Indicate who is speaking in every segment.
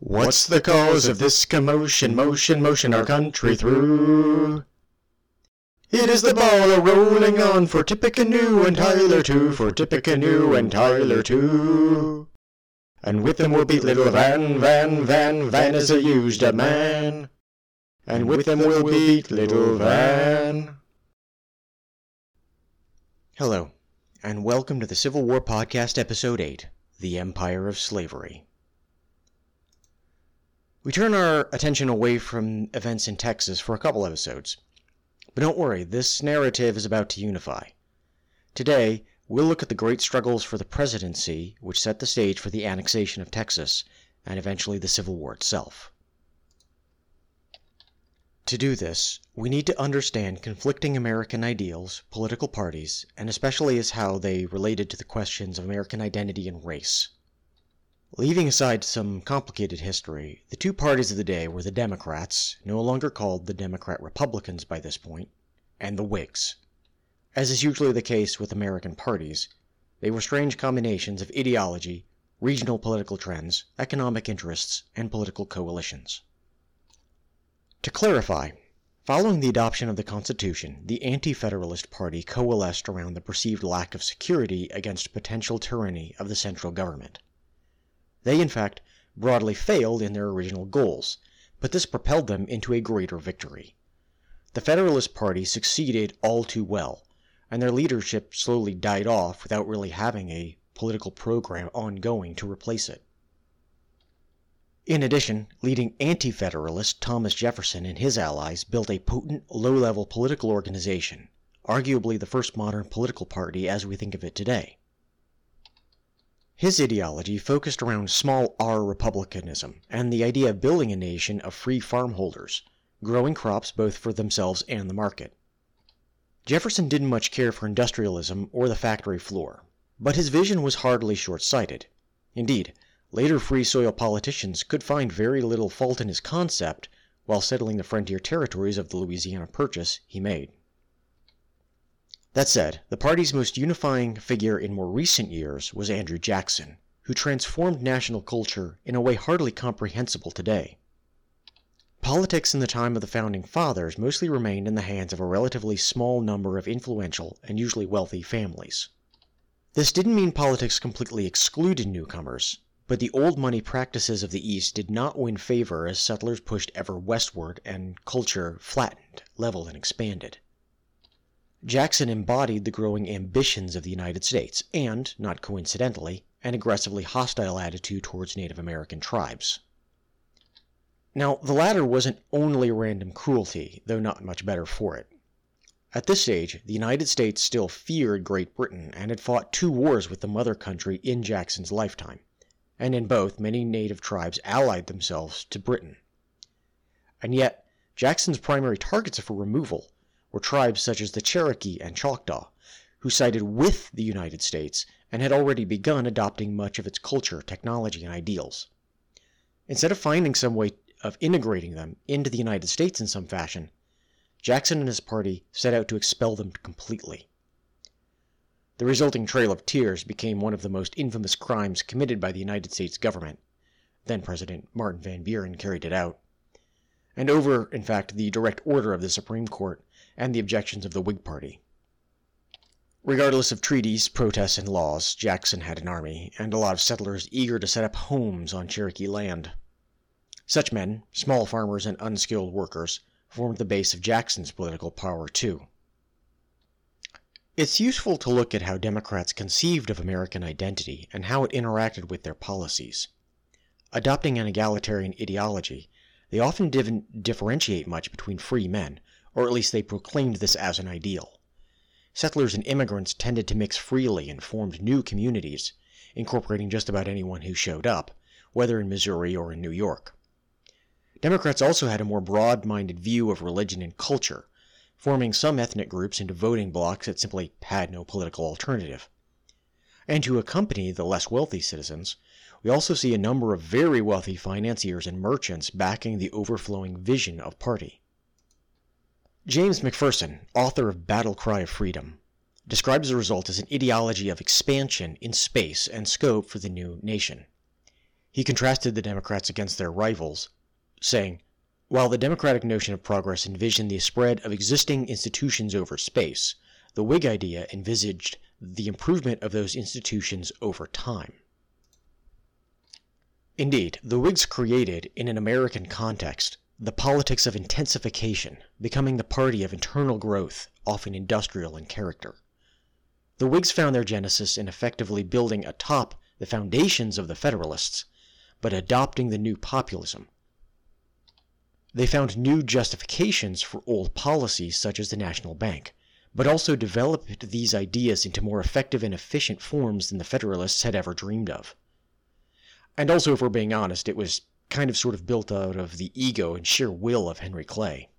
Speaker 1: What's the cause of this commotion, motion, motion our country through? It is the ball a rolling on for Tippecanoe and Tyler too, for Tippecanoe and Tyler too. And with them will be little Van, Van, Van, Van is a used a man. And with them will beat little Van.
Speaker 2: Hello, and welcome to the Civil War Podcast, Episode 8 The Empire of Slavery. We turn our attention away from events in Texas for a couple episodes. But don't worry, this narrative is about to unify. Today, we'll look at the great struggles for the presidency which set the stage for the annexation of Texas and eventually the Civil War itself. To do this, we need to understand conflicting American ideals, political parties, and especially as how they related to the questions of American identity and race. Leaving aside some complicated history, the two parties of the day were the Democrats, no longer called the Democrat Republicans by this point, and the Whigs. As is usually the case with American parties, they were strange combinations of ideology, regional political trends, economic interests, and political coalitions. To clarify, following the adoption of the Constitution, the Anti Federalist Party coalesced around the perceived lack of security against potential tyranny of the central government. They, in fact, broadly failed in their original goals, but this propelled them into a greater victory. The Federalist Party succeeded all too well, and their leadership slowly died off without really having a political program ongoing to replace it. In addition, leading anti federalist Thomas Jefferson and his allies built a potent low level political organization, arguably the first modern political party as we think of it today. His ideology focused around small r republicanism and the idea of building a nation of free farm holders, growing crops both for themselves and the market. Jefferson didn't much care for industrialism or the factory floor, but his vision was hardly short sighted. Indeed, later free soil politicians could find very little fault in his concept while settling the frontier territories of the Louisiana Purchase he made. That said, the party's most unifying figure in more recent years was Andrew Jackson, who transformed national culture in a way hardly comprehensible today. Politics in the time of the Founding Fathers mostly remained in the hands of a relatively small number of influential and usually wealthy families. This didn't mean politics completely excluded newcomers, but the old money practices of the East did not win favor as settlers pushed ever westward and culture flattened, leveled, and expanded. Jackson embodied the growing ambitions of the United States and, not coincidentally, an aggressively hostile attitude towards Native American tribes. Now, the latter wasn't only random cruelty, though not much better for it. At this stage, the United States still feared Great Britain and had fought two wars with the mother country in Jackson's lifetime, and in both many native tribes allied themselves to Britain. And yet, Jackson's primary targets for removal were tribes such as the Cherokee and Choctaw, who sided with the United States and had already begun adopting much of its culture, technology, and ideals. Instead of finding some way of integrating them into the United States in some fashion, Jackson and his party set out to expel them completely. The resulting Trail of Tears became one of the most infamous crimes committed by the United States government. Then President Martin Van Buren carried it out. And over, in fact, the direct order of the Supreme Court and the objections of the Whig Party. Regardless of treaties, protests, and laws, Jackson had an army, and a lot of settlers eager to set up homes on Cherokee land. Such men, small farmers and unskilled workers, formed the base of Jackson's political power, too. It's useful to look at how Democrats conceived of American identity and how it interacted with their policies. Adopting an egalitarian ideology, they often didn't differentiate much between free men, or at least they proclaimed this as an ideal. Settlers and immigrants tended to mix freely and formed new communities, incorporating just about anyone who showed up, whether in Missouri or in New York. Democrats also had a more broad minded view of religion and culture, forming some ethnic groups into voting blocs that simply had no political alternative. And to accompany the less wealthy citizens, we also see a number of very wealthy financiers and merchants backing the overflowing vision of party. James McPherson, author of Battle Cry of Freedom, describes the result as an ideology of expansion in space and scope for the new nation. He contrasted the Democrats against their rivals, saying, While the Democratic notion of progress envisioned the spread of existing institutions over space, the Whig idea envisaged the improvement of those institutions over time. Indeed, the Whigs created, in an American context, the politics of intensification, becoming the party of internal growth, often industrial in character. The Whigs found their genesis in effectively building atop the foundations of the Federalists, but adopting the new populism. They found new justifications for old policies such as the National Bank, but also developed these ideas into more effective and efficient forms than the Federalists had ever dreamed of. And also, if we're being honest, it was kind of sort of built out of the ego and sheer will of Henry Clay.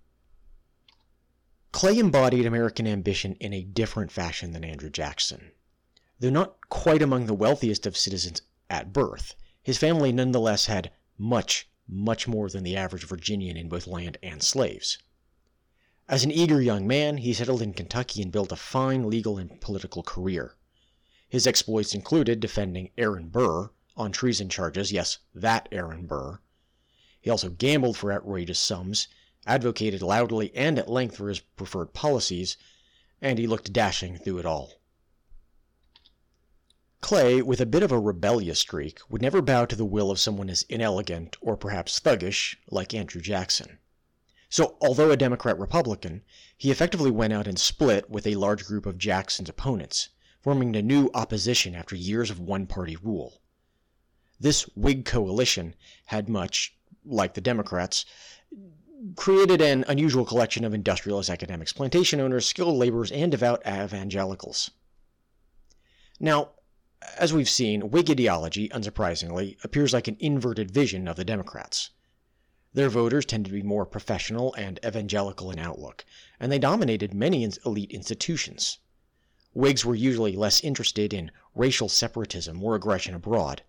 Speaker 2: Clay embodied American ambition in a different fashion than Andrew Jackson. Though not quite among the wealthiest of citizens at birth, his family nonetheless had much, much more than the average Virginian in both land and slaves. As an eager young man, he settled in Kentucky and built a fine legal and political career. His exploits included defending Aaron Burr on treason charges, yes, that Aaron Burr. He also gambled for outrageous sums advocated loudly and at length for his preferred policies, and he looked dashing through it all. Clay, with a bit of a rebellious streak, would never bow to the will of someone as inelegant or perhaps thuggish like Andrew Jackson. So, although a Democrat Republican, he effectively went out and split with a large group of Jackson's opponents, forming a new opposition after years of one party rule. This Whig coalition had much, like the Democrats, created an unusual collection of industrialist academics, plantation owners, skilled laborers, and devout evangelicals. Now, as we've seen, Whig ideology, unsurprisingly, appears like an inverted vision of the Democrats. Their voters tended to be more professional and evangelical in outlook, and they dominated many elite institutions. Whigs were usually less interested in racial separatism or aggression abroad,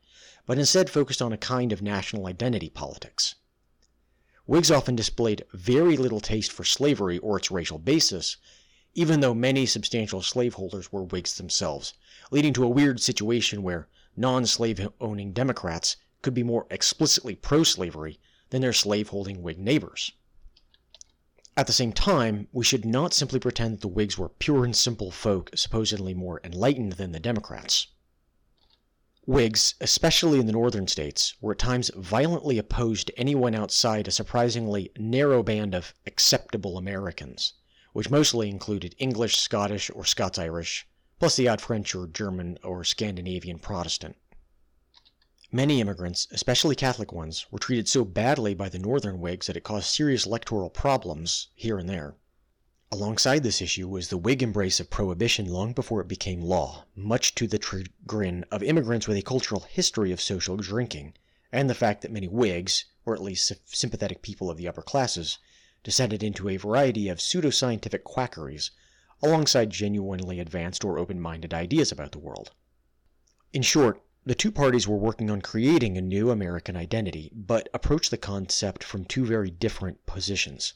Speaker 2: but instead focused on a kind of national identity politics. Whigs often displayed very little taste for slavery or its racial basis, even though many substantial slaveholders were Whigs themselves, leading to a weird situation where non slave owning Democrats could be more explicitly pro slavery than their slaveholding Whig neighbors. At the same time, we should not simply pretend that the Whigs were pure and simple folk supposedly more enlightened than the Democrats. Whigs, especially in the northern states, were at times violently opposed to anyone outside a surprisingly narrow band of acceptable Americans, which mostly included English, Scottish, or Scots Irish, plus the odd French or German or Scandinavian Protestant. Many immigrants, especially Catholic ones, were treated so badly by the northern Whigs that it caused serious electoral problems here and there. Alongside this issue was the Whig embrace of prohibition long before it became law, much to the chagrin of immigrants with a cultural history of social drinking, and the fact that many Whigs, or at least sympathetic people of the upper classes, descended into a variety of pseudo-scientific quackeries, alongside genuinely advanced or open-minded ideas about the world. In short, the two parties were working on creating a new American identity, but approached the concept from two very different positions.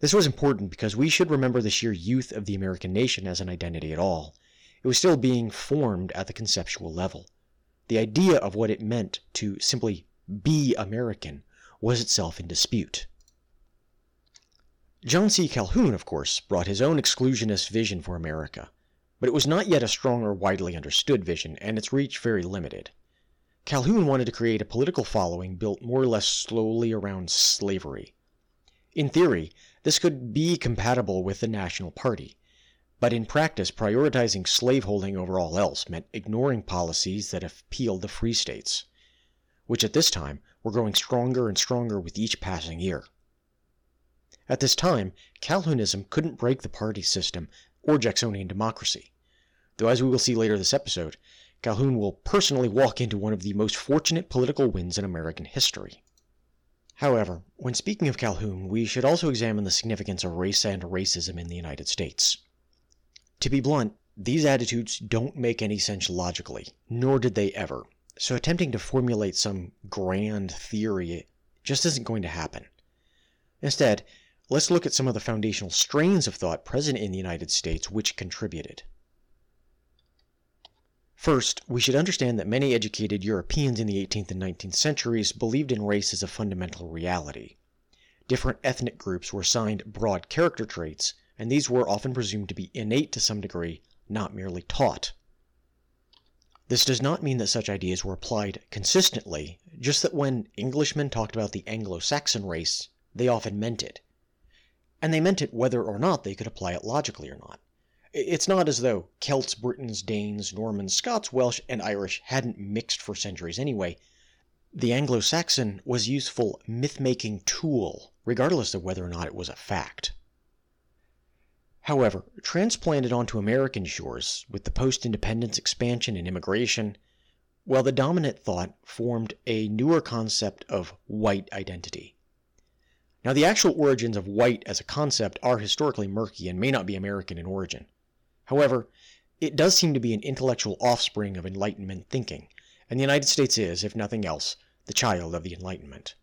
Speaker 2: This was important because we should remember the sheer youth of the American nation as an identity at all. It was still being formed at the conceptual level. The idea of what it meant to simply be American was itself in dispute. John C. Calhoun, of course, brought his own exclusionist vision for America, but it was not yet a strong or widely understood vision, and its reach very limited. Calhoun wanted to create a political following built more or less slowly around slavery. In theory, this could be compatible with the National Party, but in practice, prioritizing slaveholding over all else meant ignoring policies that appealed to free states, which at this time were growing stronger and stronger with each passing year. At this time, Calhounism couldn't break the party system or Jacksonian democracy, though as we will see later this episode, Calhoun will personally walk into one of the most fortunate political wins in American history. However, when speaking of Calhoun, we should also examine the significance of race and racism in the United States. To be blunt, these attitudes don't make any sense logically, nor did they ever, so attempting to formulate some grand theory just isn't going to happen. Instead, let's look at some of the foundational strains of thought present in the United States which contributed. First, we should understand that many educated Europeans in the 18th and 19th centuries believed in race as a fundamental reality. Different ethnic groups were assigned broad character traits, and these were often presumed to be innate to some degree, not merely taught. This does not mean that such ideas were applied consistently, just that when Englishmen talked about the Anglo Saxon race, they often meant it. And they meant it whether or not they could apply it logically or not. It's not as though Celts, Britons, Danes, Normans, Scots, Welsh, and Irish hadn't mixed for centuries anyway. The Anglo Saxon was a useful myth making tool, regardless of whether or not it was a fact. However, transplanted onto American shores with the post independence expansion and immigration, well, the dominant thought formed a newer concept of white identity. Now, the actual origins of white as a concept are historically murky and may not be American in origin. However, it does seem to be an intellectual offspring of Enlightenment thinking, and the United States is, if nothing else, the child of the Enlightenment.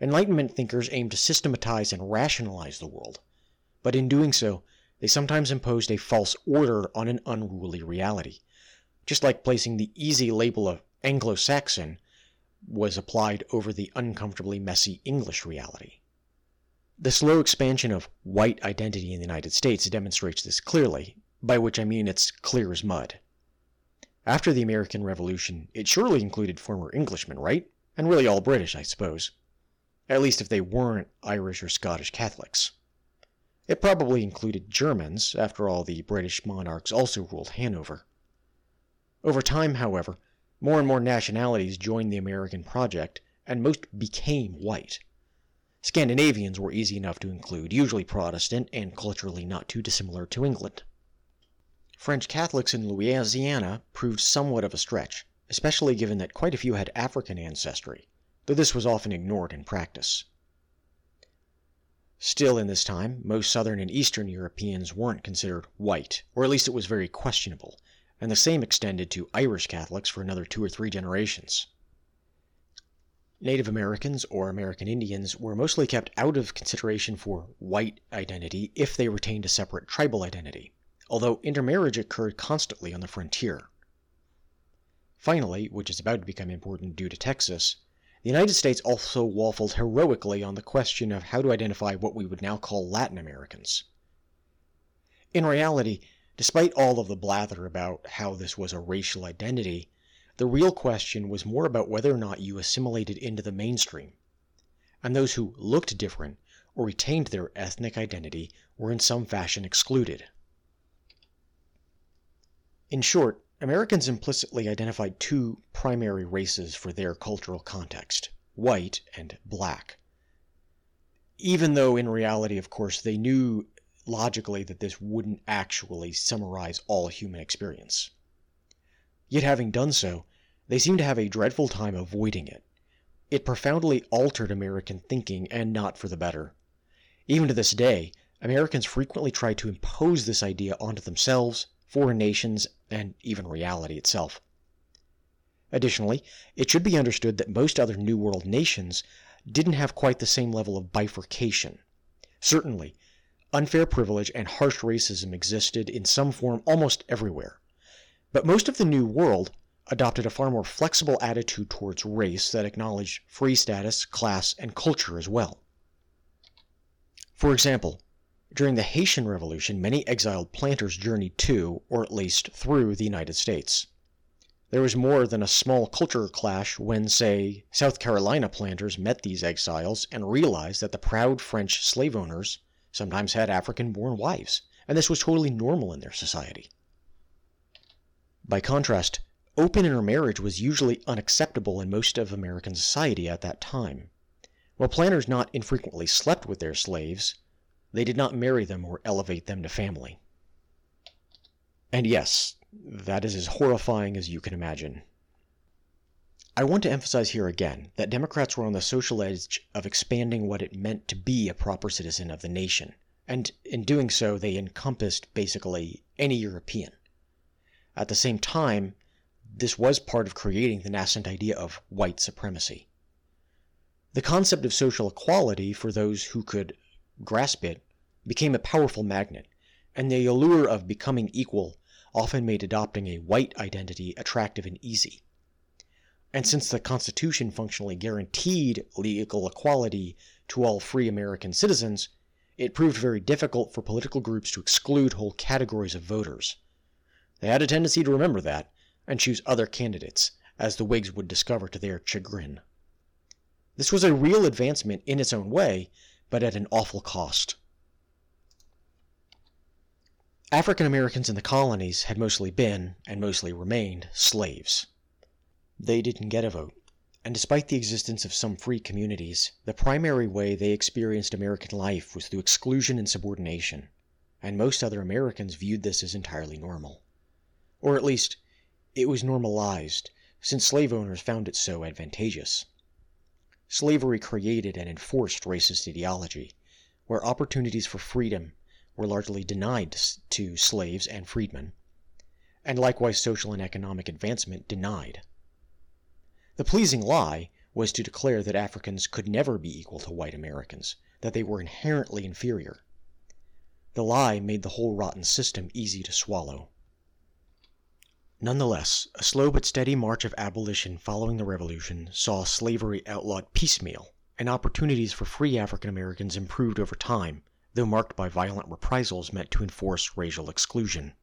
Speaker 2: Enlightenment thinkers aim to systematize and rationalize the world but in doing so, they sometimes imposed a false order on an unruly reality, just like placing the easy label of Anglo Saxon was applied over the uncomfortably messy English reality. The slow expansion of white identity in the United States demonstrates this clearly, by which I mean it's clear as mud. After the American Revolution, it surely included former Englishmen, right? And really all British, I suppose. At least if they weren't Irish or Scottish Catholics. It probably included Germans, after all, the British monarchs also ruled Hanover. Over time, however, more and more nationalities joined the American project, and most became white. Scandinavians were easy enough to include, usually Protestant and culturally not too dissimilar to England. French Catholics in Louisiana proved somewhat of a stretch, especially given that quite a few had African ancestry, though this was often ignored in practice. Still, in this time, most Southern and Eastern Europeans weren't considered white, or at least it was very questionable, and the same extended to Irish Catholics for another two or three generations. Native Americans or American Indians were mostly kept out of consideration for white identity if they retained a separate tribal identity, although intermarriage occurred constantly on the frontier. Finally, which is about to become important due to Texas, the United States also waffled heroically on the question of how to identify what we would now call Latin Americans. In reality, despite all of the blather about how this was a racial identity, the real question was more about whether or not you assimilated into the mainstream. And those who looked different or retained their ethnic identity were in some fashion excluded. In short, Americans implicitly identified two primary races for their cultural context white and black. Even though in reality, of course, they knew logically that this wouldn't actually summarize all human experience. Yet, having done so, they seem to have a dreadful time avoiding it. It profoundly altered American thinking, and not for the better. Even to this day, Americans frequently try to impose this idea onto themselves, foreign nations, and even reality itself. Additionally, it should be understood that most other New World nations didn't have quite the same level of bifurcation. Certainly, unfair privilege and harsh racism existed in some form almost everywhere. But most of the New World adopted a far more flexible attitude towards race that acknowledged free status, class, and culture as well. For example, during the Haitian Revolution, many exiled planters journeyed to, or at least through, the United States. There was more than a small cultural clash when, say, South Carolina planters met these exiles and realized that the proud French slave owners sometimes had African born wives, and this was totally normal in their society. By contrast, open intermarriage was usually unacceptable in most of American society at that time. While planters not infrequently slept with their slaves, they did not marry them or elevate them to family. And yes, that is as horrifying as you can imagine. I want to emphasize here again that Democrats were on the social edge of expanding what it meant to be a proper citizen of the nation, and in doing so, they encompassed basically any European. At the same time, this was part of creating the nascent idea of white supremacy. The concept of social equality for those who could grasp it became a powerful magnet, and the allure of becoming equal often made adopting a white identity attractive and easy. And since the Constitution functionally guaranteed legal equality to all free American citizens, it proved very difficult for political groups to exclude whole categories of voters. They had a tendency to remember that and choose other candidates, as the Whigs would discover to their chagrin. This was a real advancement in its own way, but at an awful cost. African Americans in the colonies had mostly been, and mostly remained, slaves. They didn't get a vote, and despite the existence of some free communities, the primary way they experienced American life was through exclusion and subordination, and most other Americans viewed this as entirely normal. Or at least, it was normalized, since slave owners found it so advantageous. Slavery created and enforced racist ideology, where opportunities for freedom were largely denied to slaves and freedmen, and likewise social and economic advancement denied. The pleasing lie was to declare that Africans could never be equal to white Americans, that they were inherently inferior. The lie made the whole rotten system easy to swallow. Nonetheless, a slow but steady march of abolition following the Revolution saw slavery outlawed piecemeal, and opportunities for free African Americans improved over time, though marked by violent reprisals meant to enforce racial exclusion.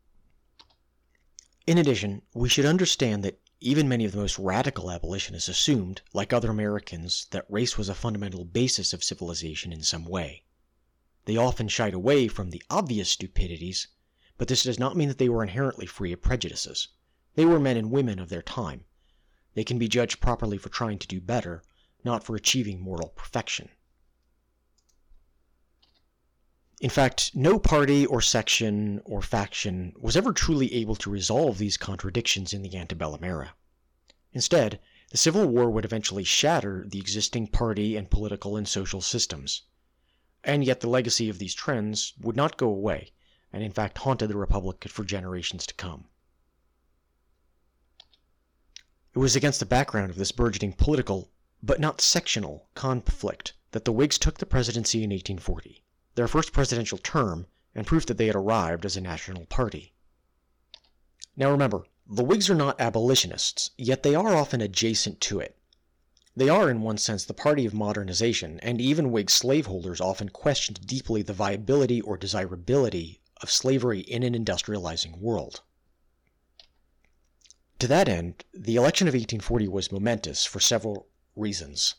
Speaker 2: In addition, we should understand that even many of the most radical abolitionists assumed, like other Americans, that race was a fundamental basis of civilization in some way. They often shied away from the obvious stupidities, but this does not mean that they were inherently free of prejudices. They were men and women of their time. They can be judged properly for trying to do better, not for achieving moral perfection. In fact, no party or section or faction was ever truly able to resolve these contradictions in the antebellum era. Instead, the Civil War would eventually shatter the existing party and political and social systems. And yet the legacy of these trends would not go away, and in fact haunted the Republic for generations to come. It was against the background of this burgeoning political, but not sectional, conflict that the Whigs took the presidency in 1840 their first presidential term, and proof that they had arrived as a national party. Now remember, the Whigs are not abolitionists, yet they are often adjacent to it. They are, in one sense, the party of modernization, and even Whig slaveholders often questioned deeply the viability or desirability of slavery in an industrializing world. To that end, the election of 1840 was momentous for several reasons.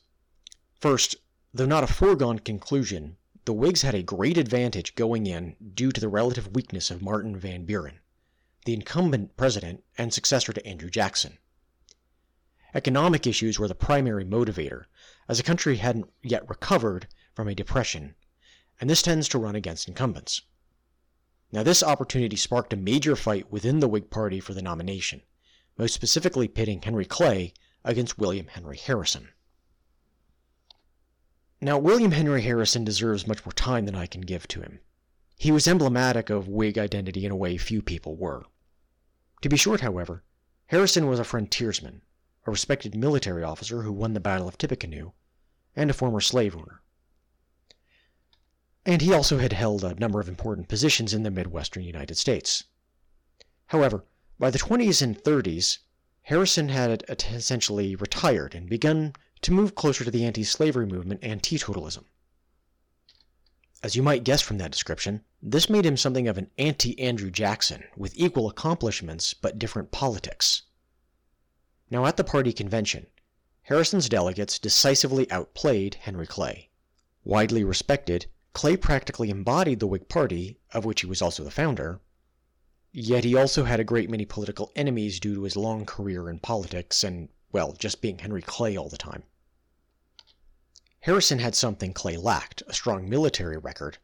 Speaker 2: First, though not a foregone conclusion, the Whigs had a great advantage going in due to the relative weakness of Martin Van Buren, the incumbent president and successor to Andrew Jackson. Economic issues were the primary motivator, as the country hadn't yet recovered from a depression, and this tends to run against incumbents. Now, this opportunity sparked a major fight within the Whig Party for the nomination, most specifically pitting Henry Clay against William Henry Harrison. Now, William Henry Harrison deserves much more time than I can give to him. He was emblematic of Whig identity in a way few people were. To be short, however, Harrison was a frontiersman, a respected military officer who won the Battle of Tippecanoe, and a former slave owner. And he also had held a number of important positions in the Midwestern United States. However, by the 20s and 30s, Harrison had essentially retired and begun to move closer to the anti slavery movement and teetotalism. As you might guess from that description, this made him something of an anti Andrew Jackson, with equal accomplishments but different politics. Now, at the party convention, Harrison's delegates decisively outplayed Henry Clay. Widely respected, Clay practically embodied the Whig Party, of which he was also the founder, yet he also had a great many political enemies due to his long career in politics and, well, just being Henry Clay all the time. Harrison had something Clay lacked a strong military record,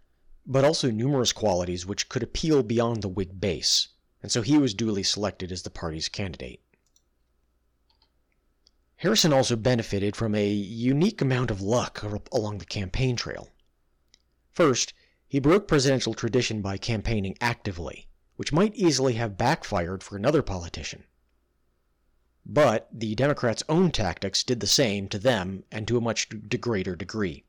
Speaker 2: but also numerous qualities which could appeal beyond the Whig base, and so he was duly selected as the party's candidate. Harrison also benefited from a unique amount of luck along the campaign trail. First, he broke presidential tradition by campaigning actively, which might easily have backfired for another politician. But the Democrats' own tactics did the same to them and to a much greater degree.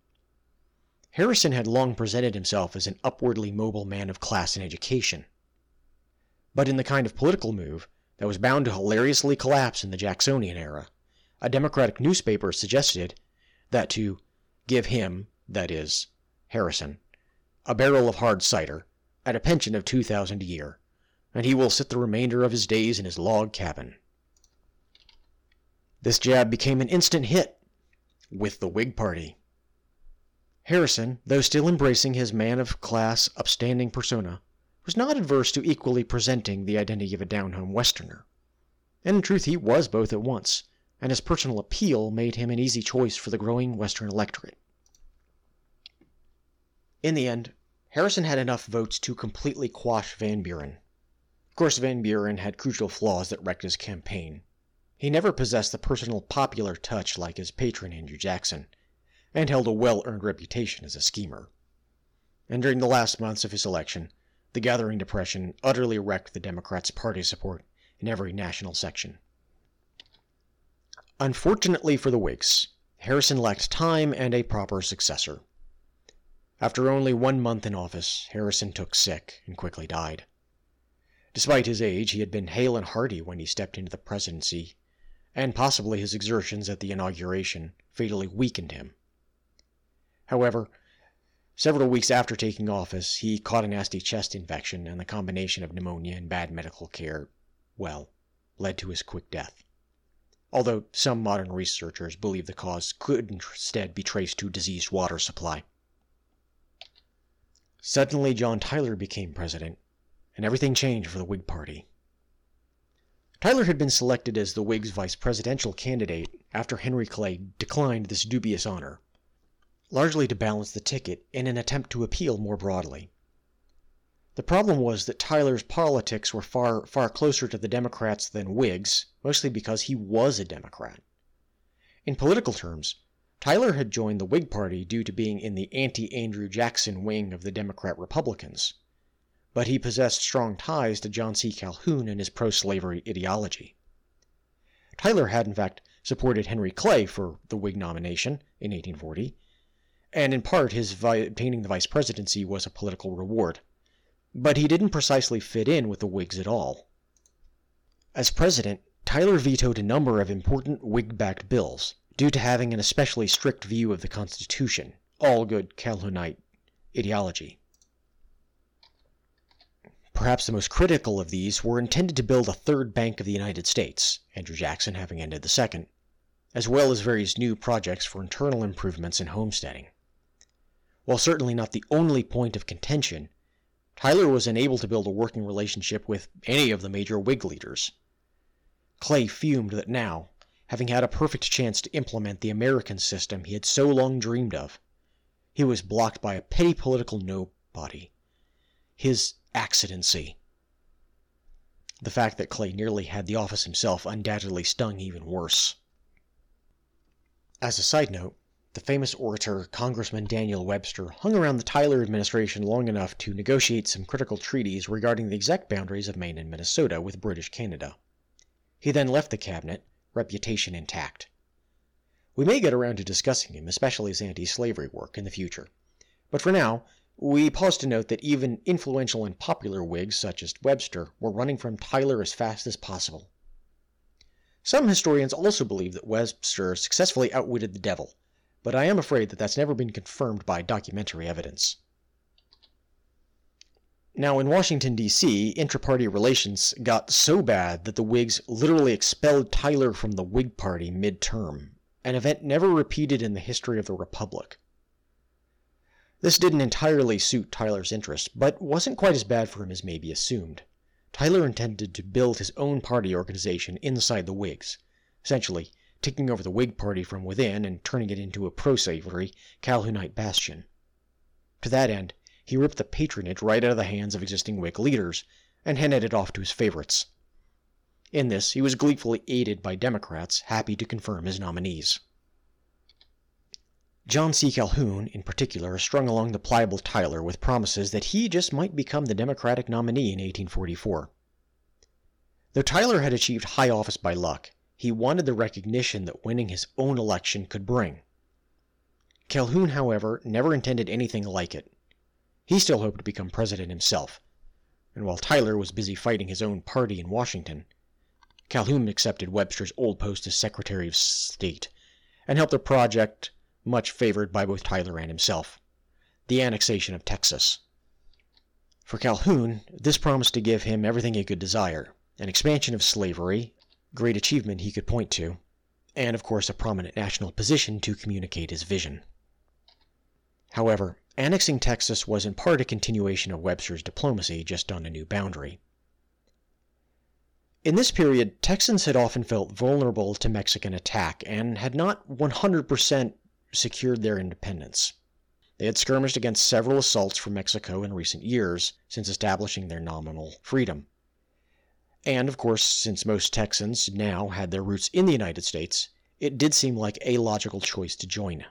Speaker 2: Harrison had long presented himself as an upwardly mobile man of class and education. but in the kind of political move that was bound to hilariously collapse in the Jacksonian era. A Democratic newspaper suggested that to give him, that is, Harrison, a barrel of hard cider, at a pension of two thousand a year, and he will sit the remainder of his days in his log cabin. This jab became an instant hit with the Whig Party. Harrison, though still embracing his man of class, upstanding persona, was not adverse to equally presenting the identity of a down home Westerner. And in truth, he was both at once, and his personal appeal made him an easy choice for the growing Western electorate. In the end, Harrison had enough votes to completely quash Van Buren. Of course, Van Buren had crucial flaws that wrecked his campaign. He never possessed the personal popular touch like his patron Andrew Jackson, and held a well earned reputation as a schemer. And during the last months of his election, the gathering depression utterly wrecked the Democrats' party support in every national section. Unfortunately for the Whigs, Harrison lacked time and a proper successor. After only one month in office, Harrison took sick and quickly died. Despite his age, he had been hale and hearty when he stepped into the presidency, and possibly his exertions at the inauguration fatally weakened him. However, several weeks after taking office, he caught a nasty chest infection, and the combination of pneumonia and bad medical care, well, led to his quick death. Although some modern researchers believe the cause could instead be traced to diseased water supply. Suddenly, John Tyler became president, and everything changed for the Whig Party. Tyler had been selected as the Whigs' vice presidential candidate after Henry Clay declined this dubious honor, largely to balance the ticket in an attempt to appeal more broadly. The problem was that Tyler's politics were far, far closer to the Democrats than Whigs, mostly because he was a Democrat. In political terms, Tyler had joined the Whig Party due to being in the anti Andrew Jackson wing of the Democrat Republicans, but he possessed strong ties to John C. Calhoun and his pro slavery ideology. Tyler had, in fact, supported Henry Clay for the Whig nomination in 1840, and in part his vi- obtaining the vice presidency was a political reward. But he didn't precisely fit in with the Whigs at all. As president, Tyler vetoed a number of important Whig backed bills, due to having an especially strict view of the Constitution, all good Calhounite ideology. Perhaps the most critical of these were intended to build a third bank of the United States, Andrew Jackson having ended the second, as well as various new projects for internal improvements in homesteading. While certainly not the only point of contention, Tyler was unable to build a working relationship with any of the major Whig leaders. Clay fumed that now, having had a perfect chance to implement the American system he had so long dreamed of. He was blocked by a petty political nobody. His accidency. The fact that Clay nearly had the office himself undoubtedly stung even worse. As a side note, the famous orator Congressman Daniel Webster hung around the Tyler administration long enough to negotiate some critical treaties regarding the exact boundaries of Maine and Minnesota with British Canada. He then left the cabinet reputation intact. We may get around to discussing him, especially his anti slavery work, in the future. But for now, we pause to note that even influential and popular Whigs such as Webster were running from Tyler as fast as possible. Some historians also believe that Webster successfully outwitted the devil, but I am afraid that that's never been confirmed by documentary evidence. Now, in Washington, D.C., intra party relations got so bad that the Whigs literally expelled Tyler from the Whig Party mid term, an event never repeated in the history of the Republic. This didn't entirely suit Tyler's interests, but wasn't quite as bad for him as may be assumed. Tyler intended to build his own party organization inside the Whigs, essentially taking over the Whig Party from within and turning it into a pro slavery Calhounite bastion. To that end, he ripped the patronage right out of the hands of existing Whig leaders and handed it off to his favorites. In this, he was gleefully aided by Democrats happy to confirm his nominees. John C. Calhoun, in particular, strung along the pliable Tyler with promises that he just might become the Democratic nominee in 1844. Though Tyler had achieved high office by luck, he wanted the recognition that winning his own election could bring. Calhoun, however, never intended anything like it. He still hoped to become president himself. and while Tyler was busy fighting his own party in Washington, Calhoun accepted Webster's old post as Secretary of State and helped a project much favored by both Tyler and himself the annexation of Texas. For Calhoun, this promised to give him everything he could desire an expansion of slavery, great achievement he could point to, and of course a prominent national position to communicate his vision. However, annexing Texas was in part a continuation of Webster's diplomacy, just on a new boundary. In this period, Texans had often felt vulnerable to Mexican attack and had not 100% secured their independence. They had skirmished against several assaults from Mexico in recent years since establishing their nominal freedom. And, of course, since most Texans now had their roots in the United States, it did seem like a logical choice to join.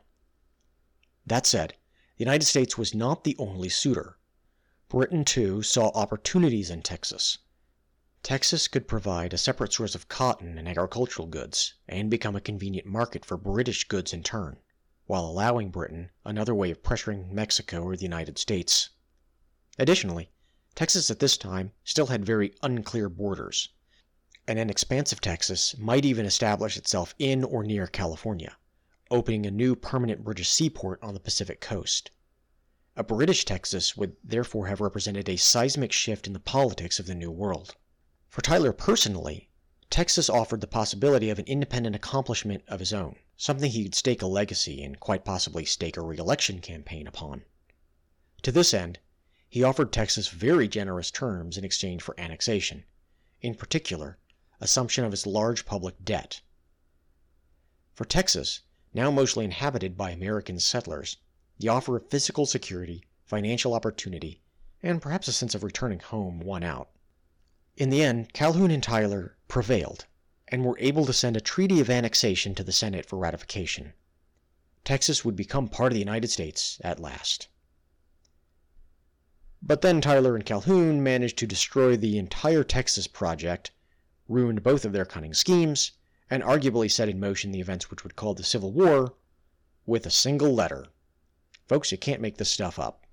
Speaker 2: That said, the United States was not the only suitor. Britain, too, saw opportunities in Texas. Texas could provide a separate source of cotton and agricultural goods, and become a convenient market for British goods in turn while allowing Britain another way of pressuring Mexico or the United States. Additionally, Texas at this time still had very unclear borders, and an expansive Texas might even establish itself in or near California, opening a new permanent British seaport on the Pacific coast. A British Texas would therefore have represented a seismic shift in the politics of the New World. For Tyler personally, Texas offered the possibility of an independent accomplishment of his own, something he could stake a legacy and quite possibly stake a re-election campaign upon. To this end, he offered Texas very generous terms in exchange for annexation, in particular, assumption of its large public debt. For Texas, now mostly inhabited by American settlers, the offer of physical security, financial opportunity, and perhaps a sense of returning home won out. In the end, Calhoun and Tyler prevailed and were able to send a treaty of annexation to the Senate for ratification. Texas would become part of the United States at last. But then Tyler and Calhoun managed to destroy the entire Texas project, ruined both of their cunning schemes, and arguably set in motion the events which would call the Civil War with a single letter. Folks, you can't make this stuff up.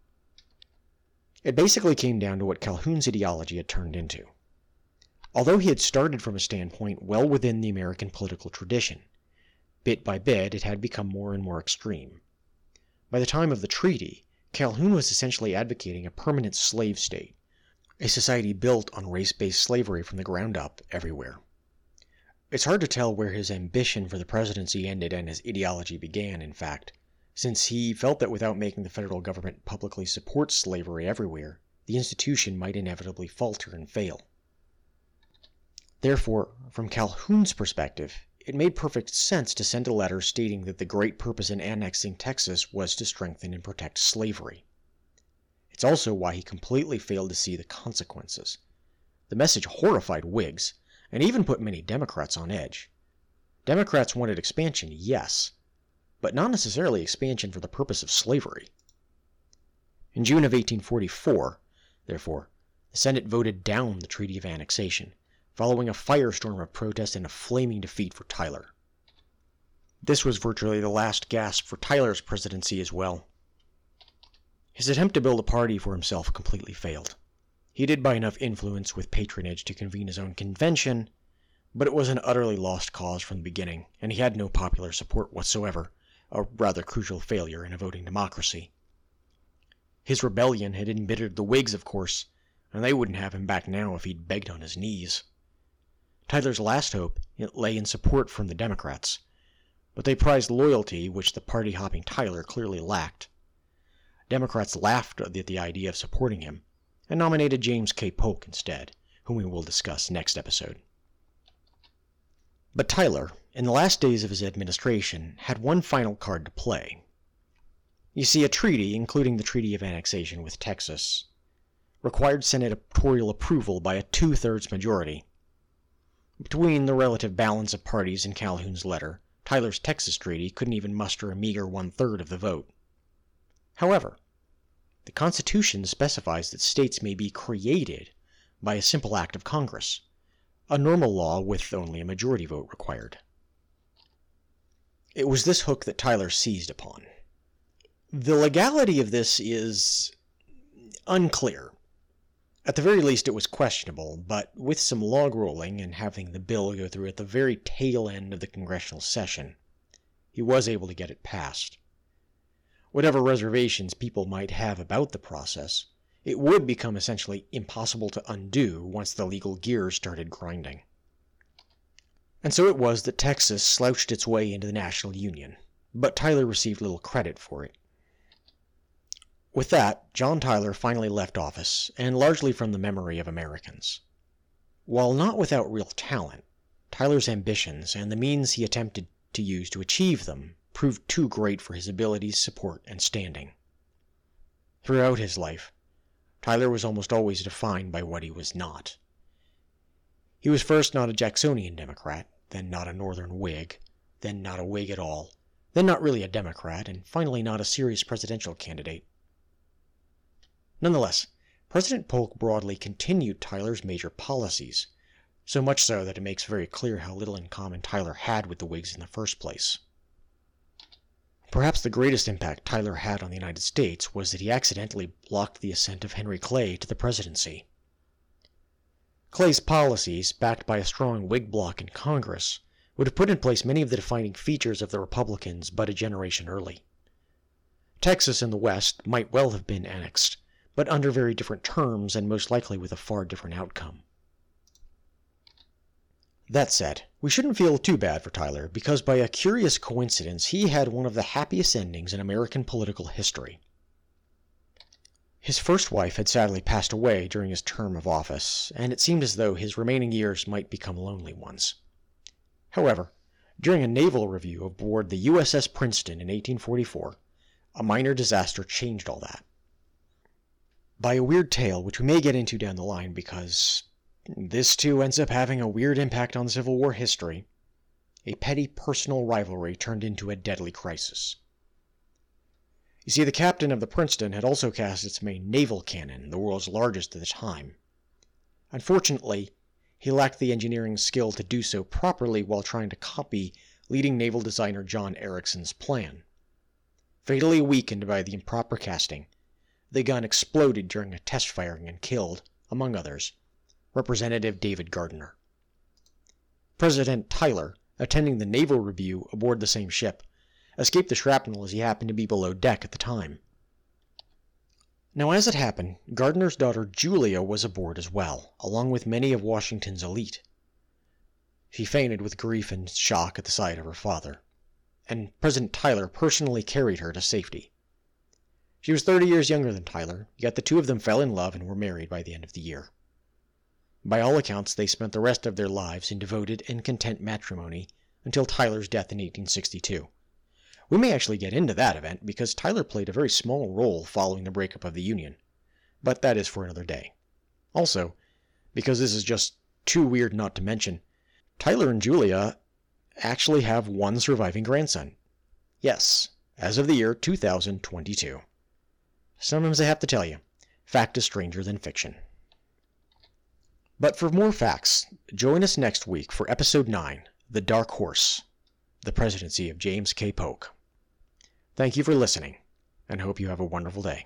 Speaker 2: It basically came down to what Calhoun's ideology had turned into. Although he had started from a standpoint well within the American political tradition, bit by bit it had become more and more extreme. By the time of the treaty, Calhoun was essentially advocating a permanent slave state, a society built on race based slavery from the ground up everywhere. It's hard to tell where his ambition for the presidency ended and his ideology began, in fact, since he felt that without making the federal government publicly support slavery everywhere, the institution might inevitably falter and fail. Therefore, from Calhoun's perspective, it made perfect sense to send a letter stating that the great purpose in annexing Texas was to strengthen and protect slavery. It's also why he completely failed to see the consequences. The message horrified Whigs, and even put many Democrats on edge. Democrats wanted expansion, yes, but not necessarily expansion for the purpose of slavery. In June of 1844, therefore, the Senate voted down the Treaty of Annexation following a firestorm of protest and a flaming defeat for Tyler. This was virtually the last gasp for Tyler's presidency as well. His attempt to build a party for himself completely failed. He did buy enough influence with patronage to convene his own convention, but it was an utterly lost cause from the beginning, and he had no popular support whatsoever, a rather crucial failure in a voting democracy. His rebellion had embittered the Whigs, of course, and they wouldn't have him back now if he'd begged on his knees. Tyler's last hope lay in support from the Democrats, but they prized loyalty, which the party hopping Tyler clearly lacked. Democrats laughed at the idea of supporting him and nominated James K. Polk instead, whom we will discuss next episode. But Tyler, in the last days of his administration, had one final card to play. You see, a treaty, including the Treaty of Annexation with Texas, required senatorial approval by a two thirds majority between the relative balance of parties in Calhoun's letter, Tyler's Texas Treaty couldn't even muster a meager one third of the vote. However, the Constitution specifies that states may be created by a simple act of Congress, a normal law with only a majority vote required. It was this hook that Tyler seized upon. The legality of this is unclear. At the very least, it was questionable, but with some log rolling and having the bill go through at the very tail end of the congressional session, he was able to get it passed. Whatever reservations people might have about the process, it would become essentially impossible to undo once the legal gears started grinding. And so it was that Texas slouched its way into the National Union, but Tyler received little credit for it. With that, John Tyler finally left office, and largely from the memory of Americans. While not without real talent, Tyler's ambitions and the means he attempted to use to achieve them proved too great for his abilities, support, and standing. Throughout his life, Tyler was almost always defined by what he was not. He was first not a Jacksonian Democrat, then not a Northern Whig, then not a Whig at all, then not really a Democrat, and finally not a serious presidential candidate. Nonetheless, President Polk broadly continued Tyler's major policies, so much so that it makes very clear how little in common Tyler had with the Whigs in the first place. Perhaps the greatest impact Tyler had on the United States was that he accidentally blocked the ascent of Henry Clay to the presidency. Clay's policies, backed by a strong Whig bloc in Congress, would have put in place many of the defining features of the Republicans but a generation early. Texas and the West might well have been annexed, but under very different terms and most likely with a far different outcome. That said, we shouldn't feel too bad for Tyler because by a curious coincidence he had one of the happiest endings in American political history. His first wife had sadly passed away during his term of office, and it seemed as though his remaining years might become lonely ones. However, during a naval review aboard the USS Princeton in 1844, a minor disaster changed all that by a weird tale, which we may get into down the line because this too ends up having a weird impact on Civil War history, a petty personal rivalry turned into a deadly crisis. You see, the captain of the Princeton had also cast its main naval cannon, the world's largest at the time. Unfortunately, he lacked the engineering skill to do so properly while trying to copy leading naval designer John Ericsson's plan. Fatally weakened by the improper casting, the gun exploded during a test firing and killed, among others, Representative David Gardiner. President Tyler, attending the naval review aboard the same ship, escaped the shrapnel as he happened to be below deck at the time. Now, as it happened, Gardiner's daughter Julia was aboard as well, along with many of Washington's elite. She fainted with grief and shock at the sight of her father, and President Tyler personally carried her to safety. She was 30 years younger than Tyler, yet the two of them fell in love and were married by the end of the year. By all accounts, they spent the rest of their lives in devoted and content matrimony until Tyler's death in 1862. We may actually get into that event because Tyler played a very small role following the breakup of the Union, but that is for another day. Also, because this is just too weird not to mention, Tyler and Julia actually have one surviving grandson. Yes, as of the year 2022. Sometimes I have to tell you, fact is stranger than fiction. But for more facts, join us next week for Episode 9 The Dark Horse The Presidency of James K. Polk. Thank you for listening, and hope you have a wonderful day.